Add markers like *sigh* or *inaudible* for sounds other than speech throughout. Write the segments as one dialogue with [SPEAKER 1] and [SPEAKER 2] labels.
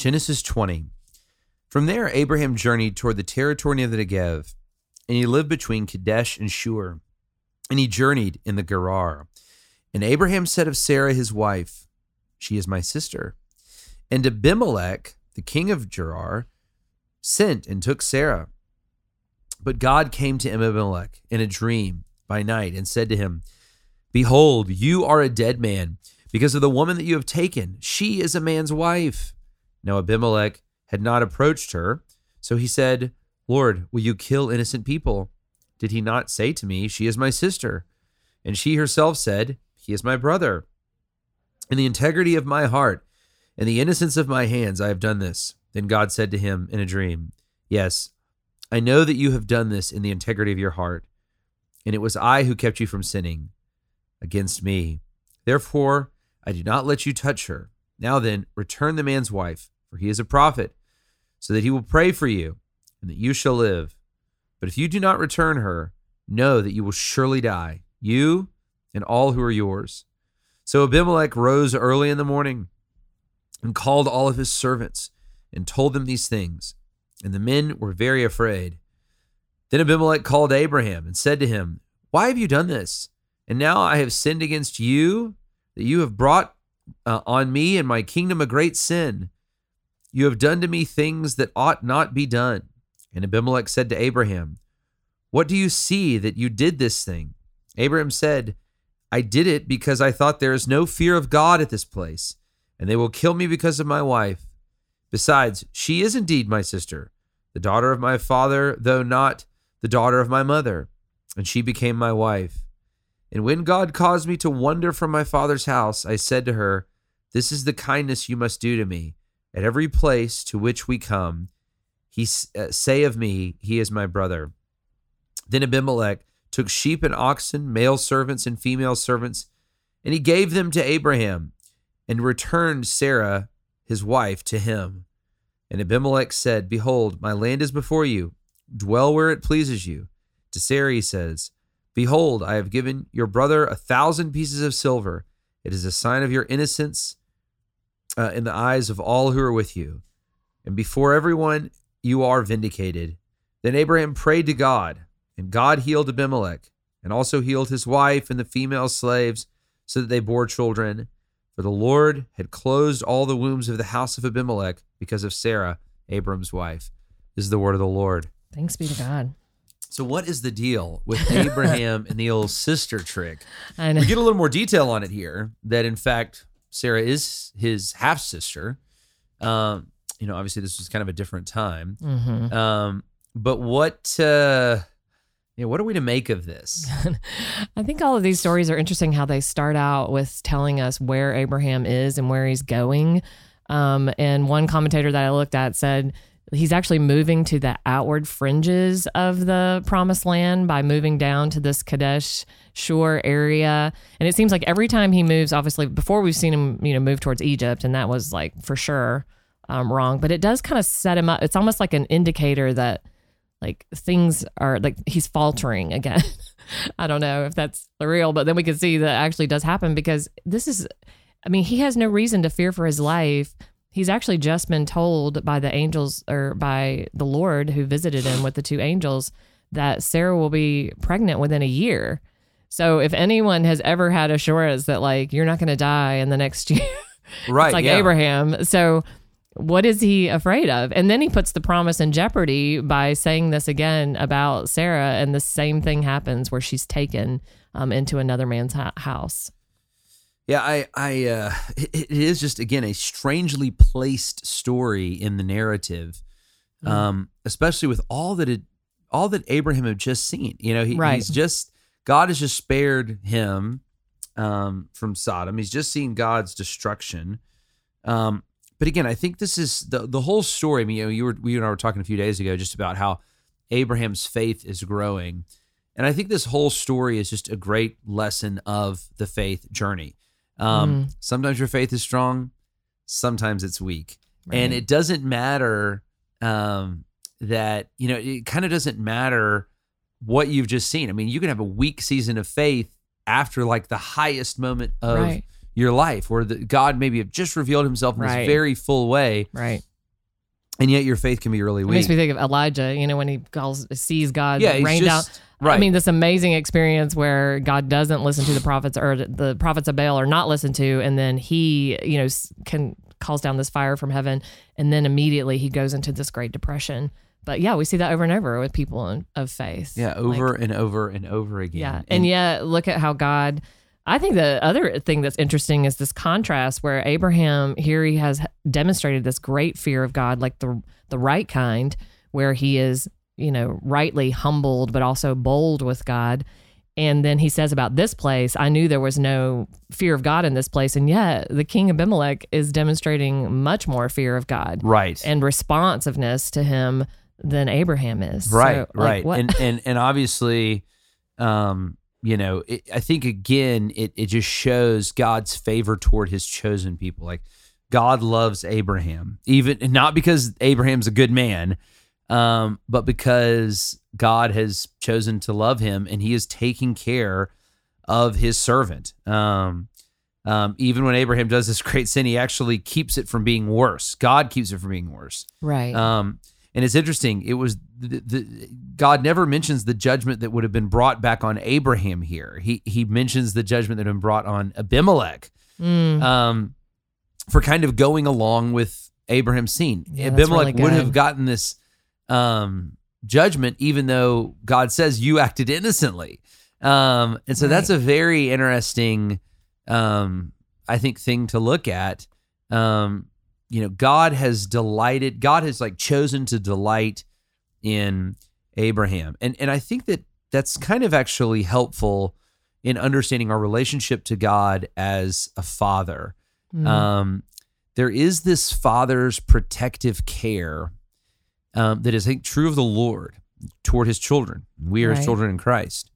[SPEAKER 1] Genesis 20. From there, Abraham journeyed toward the territory near the Negev, and he lived between Kadesh and Shur, and he journeyed in the Gerar. And Abraham said of Sarah his wife, She is my sister. And Abimelech, the king of Gerar, sent and took Sarah. But God came to Abimelech in a dream by night and said to him, Behold, you are a dead man because of the woman that you have taken. She is a man's wife. Now Abimelech had not approached her. So he said, Lord, will you kill innocent people? Did he not say to me, She is my sister? And she herself said, He is my brother. In the integrity of my heart and the innocence of my hands, I have done this. Then God said to him in a dream, Yes, I know that you have done this in the integrity of your heart, and it was I who kept you from sinning against me. Therefore, I do not let you touch her. Now then, return the man's wife, for he is a prophet, so that he will pray for you, and that you shall live. But if you do not return her, know that you will surely die, you and all who are yours. So Abimelech rose early in the morning and called all of his servants and told them these things. And the men were very afraid. Then Abimelech called Abraham and said to him, Why have you done this? And now I have sinned against you, that you have brought uh, on me and my kingdom a great sin. You have done to me things that ought not be done. And Abimelech said to Abraham, What do you see that you did this thing? Abraham said, I did it because I thought there is no fear of God at this place, and they will kill me because of my wife. Besides, she is indeed my sister, the daughter of my father, though not the daughter of my mother, and she became my wife. And when God caused me to wander from my father's house, I said to her, This is the kindness you must do to me. At every place to which we come, he uh, say of me, He is my brother. Then Abimelech took sheep and oxen, male servants and female servants, and he gave them to Abraham, and returned Sarah, his wife, to him. And Abimelech said, Behold, my land is before you. Dwell where it pleases you. To Sarah he says, Behold, I have given your brother a thousand pieces of silver. It is a sign of your innocence uh, in the eyes of all who are with you. And before everyone, you are vindicated. Then Abraham prayed to God, and God healed Abimelech, and also healed his wife and the female slaves, so that they bore children. For the Lord had closed all the wombs of the house of Abimelech because of Sarah, Abram's wife. This is the word of the Lord.
[SPEAKER 2] Thanks be to God.
[SPEAKER 1] So, what is the deal with *laughs* Abraham and the old sister trick?
[SPEAKER 2] I know.
[SPEAKER 1] We get a little more detail on it here that, in fact, Sarah is his half sister. Um, you know, obviously, this was kind of a different time.
[SPEAKER 2] Mhm.
[SPEAKER 1] Um, but what, uh, you know, what are we to make of this? *laughs*
[SPEAKER 2] I think all of these stories are interesting how they start out with telling us where Abraham is and where he's going. Um, and one commentator that I looked at said he's actually moving to the outward fringes of the promised land by moving down to this Kadesh Shur area. And it seems like every time he moves, obviously, before we've seen him, you know, move towards Egypt, and that was like for sure um, wrong. But it does kind of set him up. It's almost like an indicator that like things are like he's faltering again. *laughs* I don't know if that's real, but then we can see that actually does happen because this is, I mean, he has no reason to fear for his life. He's actually just been told by the angels or by the Lord who visited him with the two angels that Sarah will be pregnant within a year. So if anyone has ever had assurance that like you're not going to die in the next *laughs* year,
[SPEAKER 1] right.
[SPEAKER 2] it's like
[SPEAKER 1] yeah.
[SPEAKER 2] Abraham. So what is he afraid of? And then he puts the promise in jeopardy by saying this again about Sarah, and the same thing happens where she's taken um, into another man's ha- house.
[SPEAKER 1] Yeah, I, I, uh, it, is just again a strangely placed story in the narrative,
[SPEAKER 2] Mm.
[SPEAKER 1] um, especially with all that it, all that Abraham had just seen. You know, he,
[SPEAKER 2] Right.
[SPEAKER 1] he's just God has just spared him um, from Sodom. He's just seen God's destruction. Um, but again, I think this is the the whole story. I mean, you know, you were we and I were talking a few days ago just about how Abraham's faith is growing, and I think this whole story is just a great lesson of the faith journey. Um, Sometimes your faith is strong, sometimes it's weak, and it doesn't matter um, that you know it kind of doesn't matter what you've just seen. I mean, you can have a weak season of faith after like the highest moment of
[SPEAKER 2] Right.
[SPEAKER 1] your life, where the, God maybe have just revealed Himself in
[SPEAKER 2] Right.
[SPEAKER 1] this very full way,
[SPEAKER 2] Right.
[SPEAKER 1] and yet your faith can be really
[SPEAKER 2] It
[SPEAKER 1] weak.
[SPEAKER 2] makes me think of Elijah, you know, when he calls sees God
[SPEAKER 1] Yeah,
[SPEAKER 2] rain down.
[SPEAKER 1] Right.
[SPEAKER 2] I mean, this amazing experience where God doesn't listen to the prophets or the prophets of Baal are not listened to, and then he, you know, can calls down this fire from heaven, and then immediately he goes into this great depression. But yeah, we see that over and over with people in, of faith.
[SPEAKER 1] yeah,
[SPEAKER 2] Like,
[SPEAKER 1] over and over and over again.
[SPEAKER 2] yeah. And yet, look at how God. I think the other thing that's interesting is this contrast where Abraham here he has demonstrated this great fear of God, like the the right kind, where he is you know rightly humbled but also bold with God. And then he says about this place, I knew there was no fear of God in this place, and yet the king Abimelech is demonstrating much more fear of God
[SPEAKER 1] right.
[SPEAKER 2] and responsiveness to him than Abraham is.
[SPEAKER 1] right
[SPEAKER 2] So, like,
[SPEAKER 1] right
[SPEAKER 2] what-
[SPEAKER 1] and and and obviously um you know it, i think again it it just shows god's favor toward his chosen people like god loves abraham even not because abraham's a good man um but because god has chosen to love him and he is taking care of his servant um um, even when Abraham does this *laughs* great sin, he actually keeps it from being worse. God keeps it from being worse.
[SPEAKER 2] right.
[SPEAKER 1] Um, and it's interesting. It was the, the, God never mentions the judgment that would have been brought back on Abraham here. He he mentions the judgment that had been brought on Abimelech
[SPEAKER 2] Mm.
[SPEAKER 1] um, for kind of going along with Abraham's scene.
[SPEAKER 2] Yeah,
[SPEAKER 1] Abimelech
[SPEAKER 2] really
[SPEAKER 1] would have gotten this um, judgment, even though God says you acted innocently. Um, and so that's a very interesting, um, I think, thing to look at. Um, you know, God has delighted. God has like chosen to delight in Abraham, and and I think that that's kind of actually helpful in understanding our relationship to God as a father.
[SPEAKER 2] Mm.
[SPEAKER 1] Um, there is this father's protective care um, that is, I think, true of the Lord toward His children. We are His
[SPEAKER 2] Right.
[SPEAKER 1] children in Christ.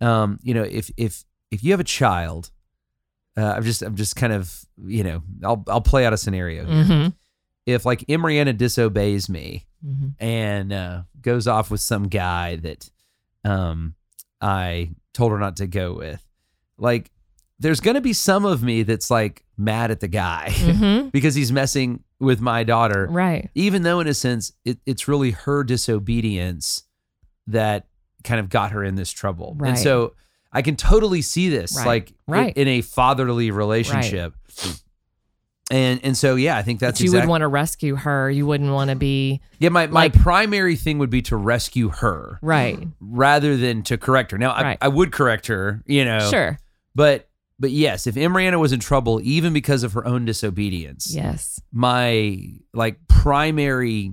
[SPEAKER 1] Um, you know, if if if you have a child, uh, I'm just I'm just kind of you know I'll I'll play out a scenario. Here.
[SPEAKER 2] Mhm.
[SPEAKER 1] If like Imriana disobeys me
[SPEAKER 2] Mhm.
[SPEAKER 1] and uh, goes off with some guy that um, I told her not to go with, like there's gonna be some of me that's like mad at the guy *laughs*
[SPEAKER 2] Mhm.
[SPEAKER 1] because he's messing with my daughter,
[SPEAKER 2] Right.
[SPEAKER 1] even though in a sense it, it's really her disobedience that kind of got her in this trouble.
[SPEAKER 2] Right.
[SPEAKER 1] And so I can totally see this
[SPEAKER 2] Right.
[SPEAKER 1] like
[SPEAKER 2] Right.
[SPEAKER 1] in a fatherly relationship. And and so yeah, I think that's
[SPEAKER 2] But you
[SPEAKER 1] exact-
[SPEAKER 2] would want to rescue her. You wouldn't want to be
[SPEAKER 1] yeah, my, my primary thing would be to rescue her
[SPEAKER 2] right.
[SPEAKER 1] rather than to correct her. Now I,
[SPEAKER 2] Right.
[SPEAKER 1] I would correct her, you know.
[SPEAKER 2] Sure.
[SPEAKER 1] But but yes, if Imriana was in trouble, even because of her own disobedience,
[SPEAKER 2] Yes.
[SPEAKER 1] my like primary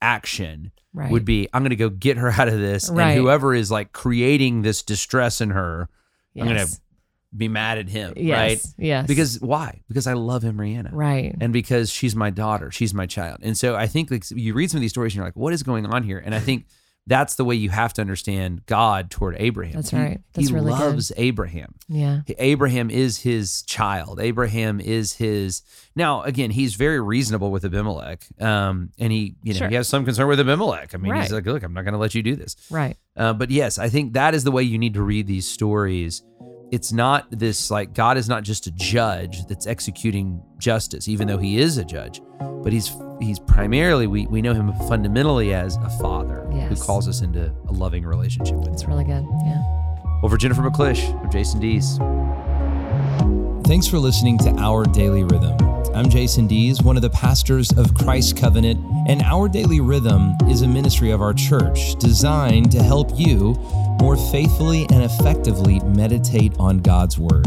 [SPEAKER 1] action
[SPEAKER 2] Right.
[SPEAKER 1] would be I'm gonna go get her *laughs* out of this.
[SPEAKER 2] Right.
[SPEAKER 1] And whoever is like creating this distress in her, I'm gonna be mad at him.
[SPEAKER 2] Yes.
[SPEAKER 1] Right?
[SPEAKER 2] Yes.
[SPEAKER 1] Because why? Because I love Imriana.
[SPEAKER 2] right.
[SPEAKER 1] and because she's my daughter, she's my child. And so I think like you read some of these stories and you're like, what is going on here? And I think that's the way you have to understand God toward Abraham.
[SPEAKER 2] That's
[SPEAKER 1] He-
[SPEAKER 2] right. That's
[SPEAKER 1] he
[SPEAKER 2] really good.
[SPEAKER 1] loves Abraham.
[SPEAKER 2] yeah.
[SPEAKER 1] Abraham is his child. Abraham is his. Now, again, he's very reasonable with Abimelech, um, and he, you know,
[SPEAKER 2] Sure.
[SPEAKER 1] he has some concern with Abimelech. I mean, he's like, look, I'm not going to let you do this.
[SPEAKER 2] Right.
[SPEAKER 1] Uh, but yes, I think that is the way you need to read these stories. It's not this like God is not just a judge that's executing justice, even though he is a judge, but he's he's primarily we we know him fundamentally as a father who calls us into a loving relationship with
[SPEAKER 2] It's really good. Yeah.
[SPEAKER 1] Well, for Jennifer McClish, I'm Jason Dees. Thanks for listening to Our Daily Rhythm. I'm Jason Dees, one of the pastors of Christ Covenant, and Our Daily Rhythm is a ministry of our church designed to help you more faithfully and effectively meditate on God's Word.